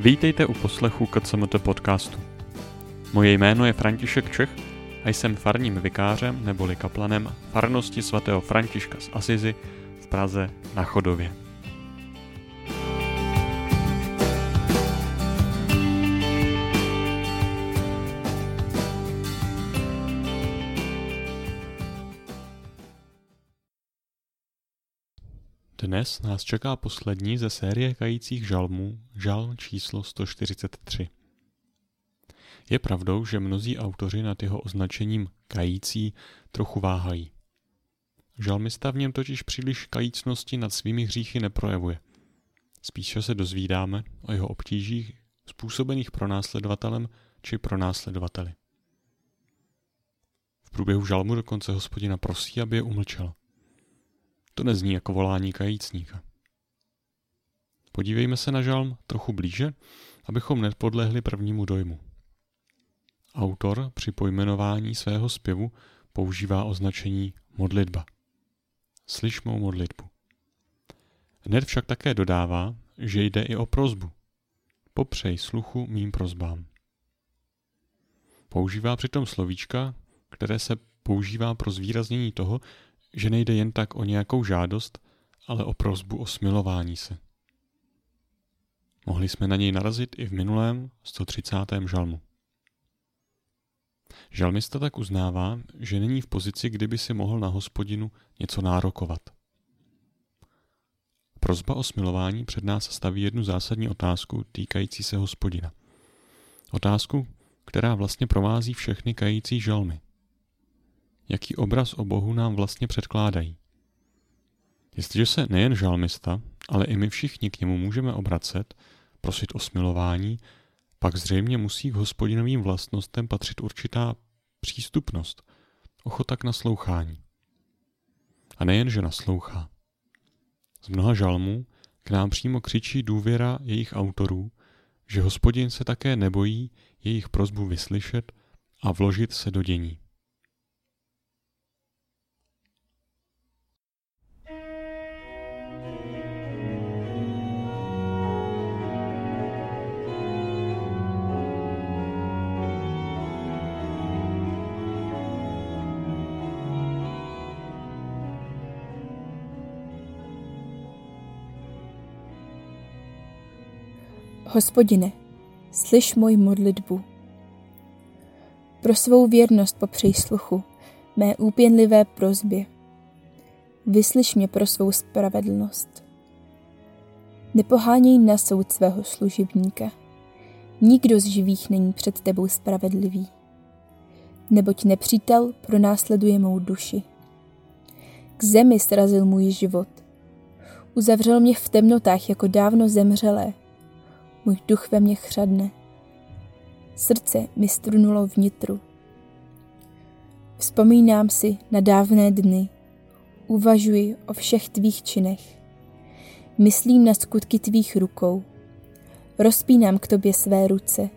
Vítejte u poslechu KCMT podcastu. Moje jméno je František Čech a jsem farním vikářem neboli kaplanem farnosti svatého Františka z Asizi v Praze na Chodově. Dnes nás čeká poslední ze série kajících žalmů, žalm číslo 143. Je pravdou, že mnozí autoři nad jeho označením kající trochu váhají. Žalmista v něm totiž příliš kajícnosti nad svými hříchy neprojevuje. Spíše se dozvídáme o jeho obtížích způsobených pronásledovatelem či pronásledovateli. V průběhu žalmu dokonce hospodina prosí, aby je umlčel. To nezní jako volání kajícníka. Podívejme se na žalm trochu blíže, abychom nepodlehli prvnímu dojmu. Autor při pojmenování svého zpěvu používá označení modlitba. Slyš mou modlitbu. Hned však také dodává, že jde i o prozbu. Popřej sluchu mým prozbám. Používá přitom slovíčka, které se používá pro zvýraznění toho, že nejde jen tak o nějakou žádost, ale o prozbu o smilování se. Mohli jsme na něj narazit i v minulém 130. žalmu. Žalmista tak uznává, že není v pozici, kdyby si mohl na hospodinu něco nárokovat. Prozba o smilování před nás staví jednu zásadní otázku týkající se hospodina. Otázku, která vlastně provází všechny kající žalmy jaký obraz o Bohu nám vlastně předkládají. Jestliže se nejen žalmista, ale i my všichni k němu můžeme obracet, prosit o smilování, pak zřejmě musí k hospodinovým vlastnostem patřit určitá přístupnost, ochota k naslouchání. A nejen, že naslouchá. Z mnoha žalmů k nám přímo křičí důvěra jejich autorů, že hospodin se také nebojí jejich prozbu vyslyšet a vložit se do dění. Hospodine, slyš moji modlitbu. Pro svou věrnost popřej sluchu mé úpěnlivé prozbě. Vyslyš mě pro svou spravedlnost. Nepoháněj na soud svého služebníka. Nikdo z živých není před tebou spravedlivý. Neboť nepřítel pronásleduje mou duši. K zemi srazil můj život. Uzavřel mě v temnotách jako dávno zemřelé můj duch ve mně chřadne. Srdce mi strunulo vnitru. Vzpomínám si na dávné dny, uvažuji o všech tvých činech. Myslím na skutky tvých rukou. Rozpínám k tobě své ruce.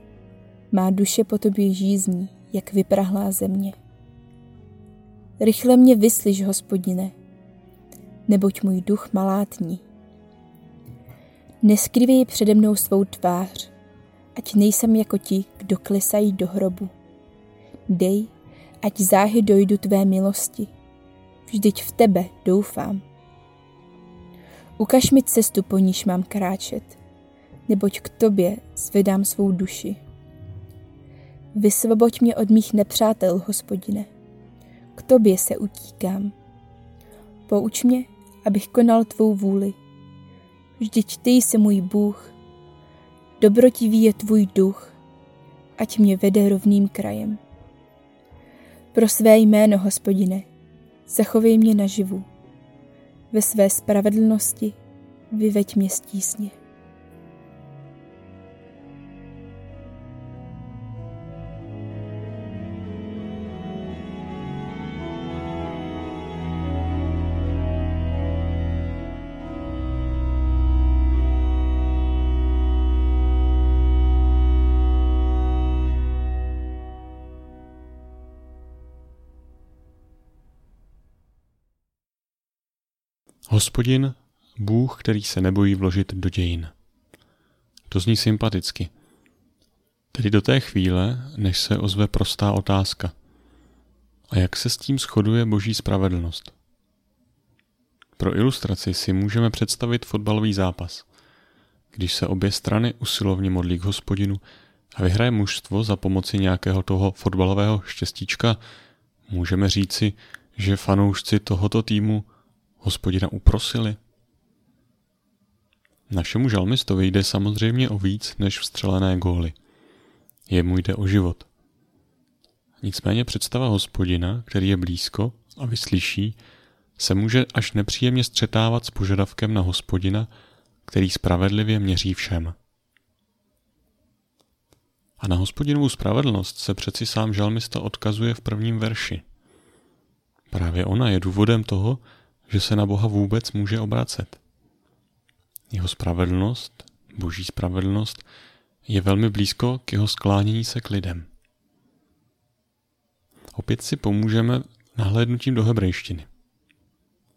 Má duše po tobě žízní, jak vyprahlá země. Rychle mě vyslyš, hospodine, neboť můj duch malátní. Neskrývej přede mnou svou tvář, ať nejsem jako ti, kdo klesají do hrobu. Dej, ať záhy dojdu tvé milosti. Vždyť v tebe doufám. Ukaž mi cestu, po níž mám kráčet, neboť k tobě zvedám svou duši. Vysvoboď mě od mých nepřátel, hospodine. K tobě se utíkám. Pouč mě, abych konal tvou vůli Vždyť ty jsi můj Bůh. Dobrotivý je tvůj duch, ať mě vede rovným krajem. Pro své jméno, hospodine, zachovej mě naživu. Ve své spravedlnosti vyveď mě z Hospodin, Bůh, který se nebojí vložit do dějin. To zní sympaticky. Tedy do té chvíle, než se ozve prostá otázka. A jak se s tím shoduje boží spravedlnost? Pro ilustraci si můžeme představit fotbalový zápas. Když se obě strany usilovně modlí k hospodinu a vyhraje mužstvo za pomoci nějakého toho fotbalového štěstíčka, můžeme říci, že fanoušci tohoto týmu hospodina uprosili. Našemu žalmistovi jde samozřejmě o víc než vstřelené góly. Jemu jde o život. Nicméně představa hospodina, který je blízko a vyslyší, se může až nepříjemně střetávat s požadavkem na hospodina, který spravedlivě měří všem. A na hospodinovou spravedlnost se přeci sám žalmista odkazuje v prvním verši. Právě ona je důvodem toho, že se na Boha vůbec může obracet. Jeho spravedlnost, boží spravedlnost, je velmi blízko k jeho sklánění se k lidem. Opět si pomůžeme nahlédnutím do hebrejštiny.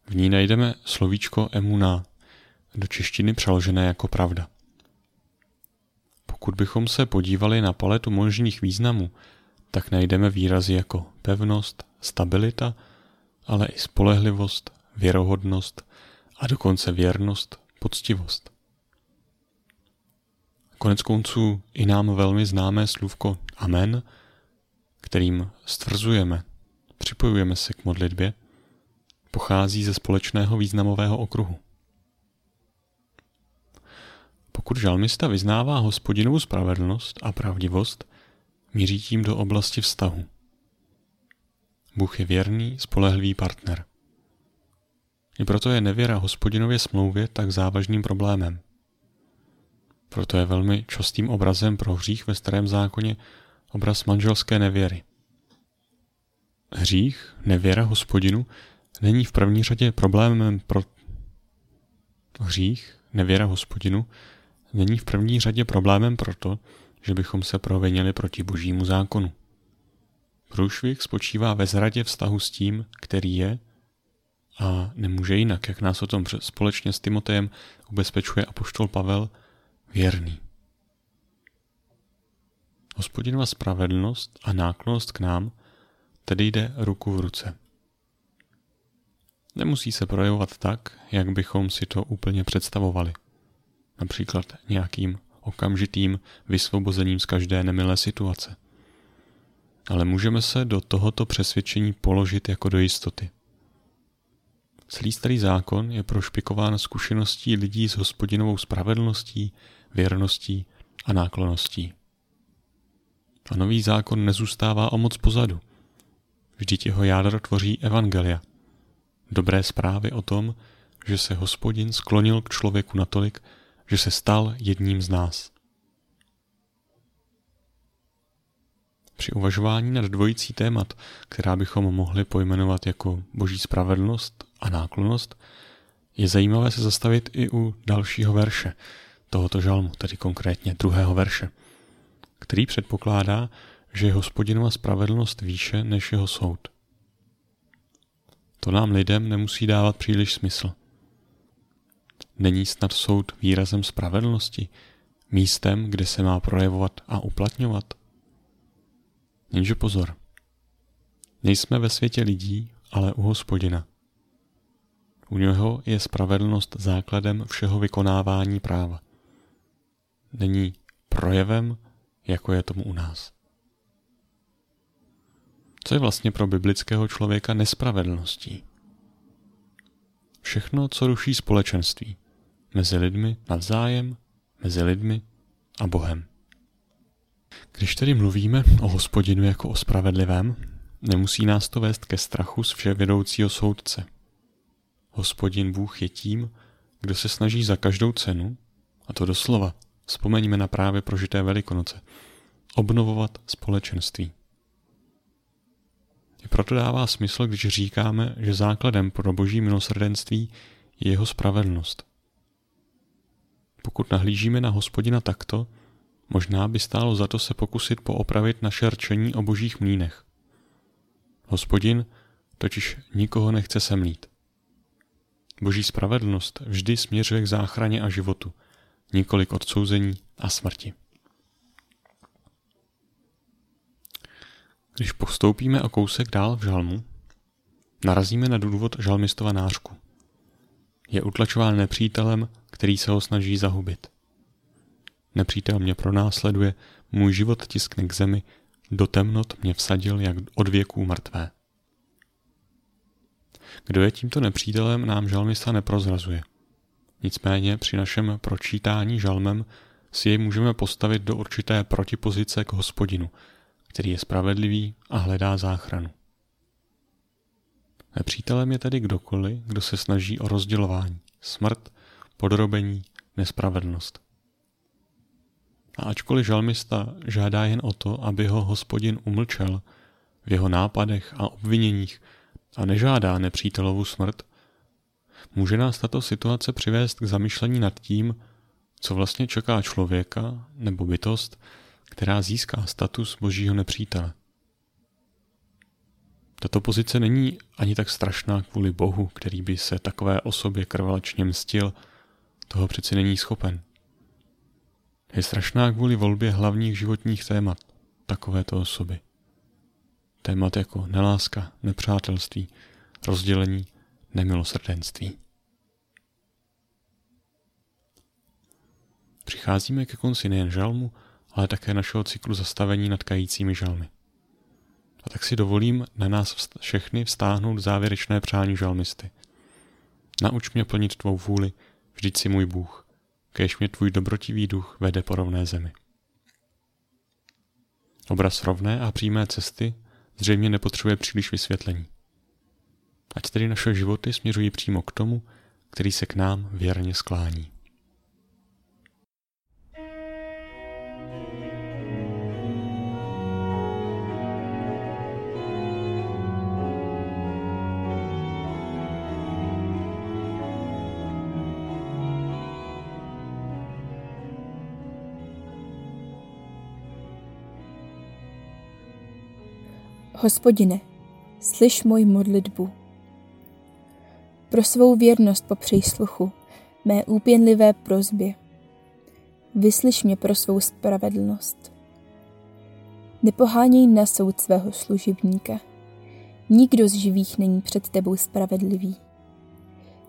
V ní najdeme slovíčko emuna, do češtiny přeložené jako pravda. Pokud bychom se podívali na paletu možných významů, tak najdeme výrazy jako pevnost, stabilita, ale i spolehlivost, věrohodnost a dokonce věrnost, poctivost. Konec konců i nám velmi známé slůvko Amen, kterým stvrzujeme, připojujeme se k modlitbě, pochází ze společného významového okruhu. Pokud žalmista vyznává hospodinovou spravedlnost a pravdivost, míří tím do oblasti vztahu. Bůh je věrný, spolehlivý partner. I proto je nevěra hospodinově smlouvě tak závažným problémem. Proto je velmi častým obrazem pro hřích ve starém zákoně obraz manželské nevěry. Hřích, nevěra hospodinu, není v první řadě problémem pro hřích, nevěra hospodinu, není v první řadě problémem proto, že bychom se provinili proti božímu zákonu. Průšvih spočívá ve zradě vztahu s tím, který je a nemůže jinak, jak nás o tom společně s Timotejem ubezpečuje apoštol Pavel, věrný. Hospodinova spravedlnost a náklonost k nám tedy jde ruku v ruce. Nemusí se projevovat tak, jak bychom si to úplně představovali. Například nějakým okamžitým vysvobozením z každé nemilé situace. Ale můžeme se do tohoto přesvědčení položit jako do jistoty. Celý starý zákon je prošpikován zkušeností lidí s hospodinovou spravedlností, věrností a náklonností. A nový zákon nezůstává o moc pozadu. Vždyť jeho jádro tvoří evangelia. Dobré zprávy o tom, že se hospodin sklonil k člověku natolik, že se stal jedním z nás. Při uvažování nad dvojicí témat, která bychom mohli pojmenovat jako boží spravedlnost a náklonost, je zajímavé se zastavit i u dalšího verše tohoto žalmu, tedy konkrétně druhého verše, který předpokládá, že je hospodinova spravedlnost výše než jeho soud. To nám lidem nemusí dávat příliš smysl. Není snad soud výrazem spravedlnosti, místem, kde se má projevovat a uplatňovat? Jenže pozor. Nejsme ve světě lidí, ale u hospodina. U něho je spravedlnost základem všeho vykonávání práva. Není projevem, jako je tomu u nás. Co je vlastně pro biblického člověka nespravedlností? Všechno, co ruší společenství. Mezi lidmi navzájem, mezi lidmi a Bohem. Když tedy mluvíme o hospodinu jako o spravedlivém, nemusí nás to vést ke strachu z vševědoucího soudce. Hospodin Bůh je tím, kdo se snaží za každou cenu, a to doslova, vzpomeňme na právě prožité velikonoce, obnovovat společenství. I proto dává smysl, když říkáme, že základem pro boží milosrdenství je jeho spravedlnost. Pokud nahlížíme na hospodina takto, Možná by stálo za to se pokusit poopravit naše rčení o božích mlínech. Hospodin totiž nikoho nechce semlít. Boží spravedlnost vždy směřuje k záchraně a životu, několik odsouzení a smrti. Když postoupíme o kousek dál v žalmu, narazíme na důvod žalmistova nářku. Je utlačován nepřítelem, který se ho snaží zahubit. Nepřítel mě pronásleduje, můj život tiskne k zemi, do temnot mě vsadil jak od věků mrtvé. Kdo je tímto nepřítelem, nám žalmista neprozrazuje. Nicméně při našem pročítání žalmem si jej můžeme postavit do určité protipozice k hospodinu, který je spravedlivý a hledá záchranu. Nepřítelem je tedy kdokoliv, kdo se snaží o rozdělování, smrt, podrobení, nespravedlnost. A ačkoliv žalmista žádá jen o to, aby ho hospodin umlčel v jeho nápadech a obviněních a nežádá nepřítelovu smrt, může nás tato situace přivést k zamyšlení nad tím, co vlastně čeká člověka nebo bytost, která získá status božího nepřítele. Tato pozice není ani tak strašná kvůli Bohu, který by se takové osobě krvalačně mstil, toho přeci není schopen. Je strašná kvůli volbě hlavních životních témat takovéto osoby. Témat jako neláska, nepřátelství, rozdělení, nemilosrdenství. Přicházíme ke konci nejen žalmu, ale také našeho cyklu zastavení nad kajícími žalmy. A tak si dovolím na nás všechny vztáhnout závěrečné přání žalmisty. Nauč mě plnit tvou vůli, vždyť si můj Bůh, kež mě tvůj dobrotivý duch vede po rovné zemi. Obraz rovné a přímé cesty zřejmě nepotřebuje příliš vysvětlení. Ať tedy naše životy směřují přímo k tomu, který se k nám věrně sklání. Hospodine, slyš moji modlitbu. Pro svou věrnost po přísluchu mé úpěnlivé prozbě. Vyslyš mě pro svou spravedlnost. Nepoháněj na soud svého služebníka. Nikdo z živých není před tebou spravedlivý.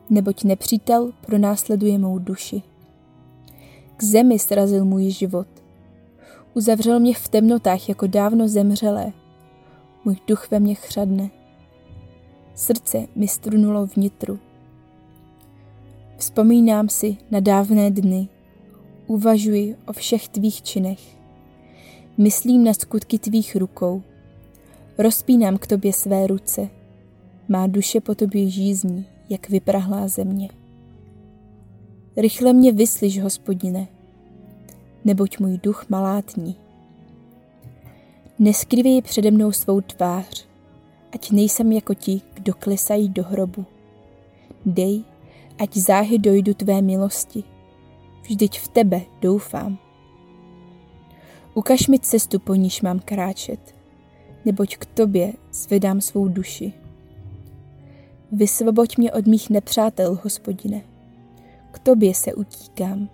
Neboť nepřítel pronásleduje mou duši. K zemi srazil můj život. Uzavřel mě v temnotách jako dávno zemřelé můj duch ve mně chřadne. Srdce mi strunulo vnitru. Vzpomínám si na dávné dny, uvažuji o všech tvých činech. Myslím na skutky tvých rukou. Rozpínám k tobě své ruce. Má duše po tobě žízní, jak vyprahlá země. Rychle mě vyslyš, hospodine, neboť můj duch malátní. Neskrývej přede mnou svou tvář, ať nejsem jako ti, kdo klesají do hrobu. Dej, ať záhy dojdu tvé milosti. Vždyť v tebe doufám. Ukaž mi cestu, po níž mám kráčet, neboť k tobě zvedám svou duši. Vysvoboď mě od mých nepřátel, hospodine. K tobě se utíkám.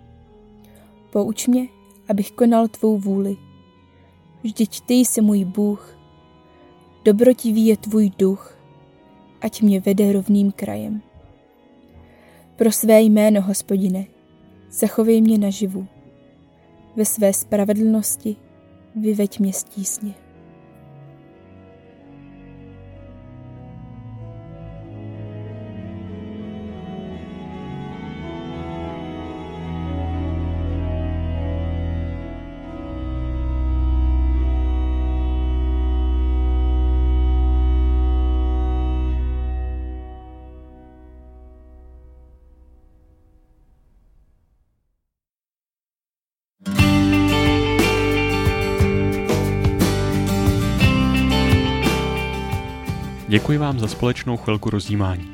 Pouč mě, abych konal tvou vůli vždyť ty jsi můj Bůh. Dobrotivý je tvůj duch, ať mě vede rovným krajem. Pro své jméno, hospodine, zachovej mě naživu. Ve své spravedlnosti vyveď mě z Děkuji vám za společnou chvilku rozdímání.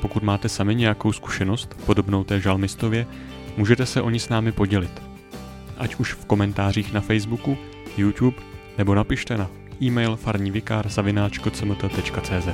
Pokud máte sami nějakou zkušenost podobnou té žalmistově, můžete se o ní s námi podělit. Ať už v komentářích na Facebooku, YouTube nebo napište na e-mail farnívikár.cz.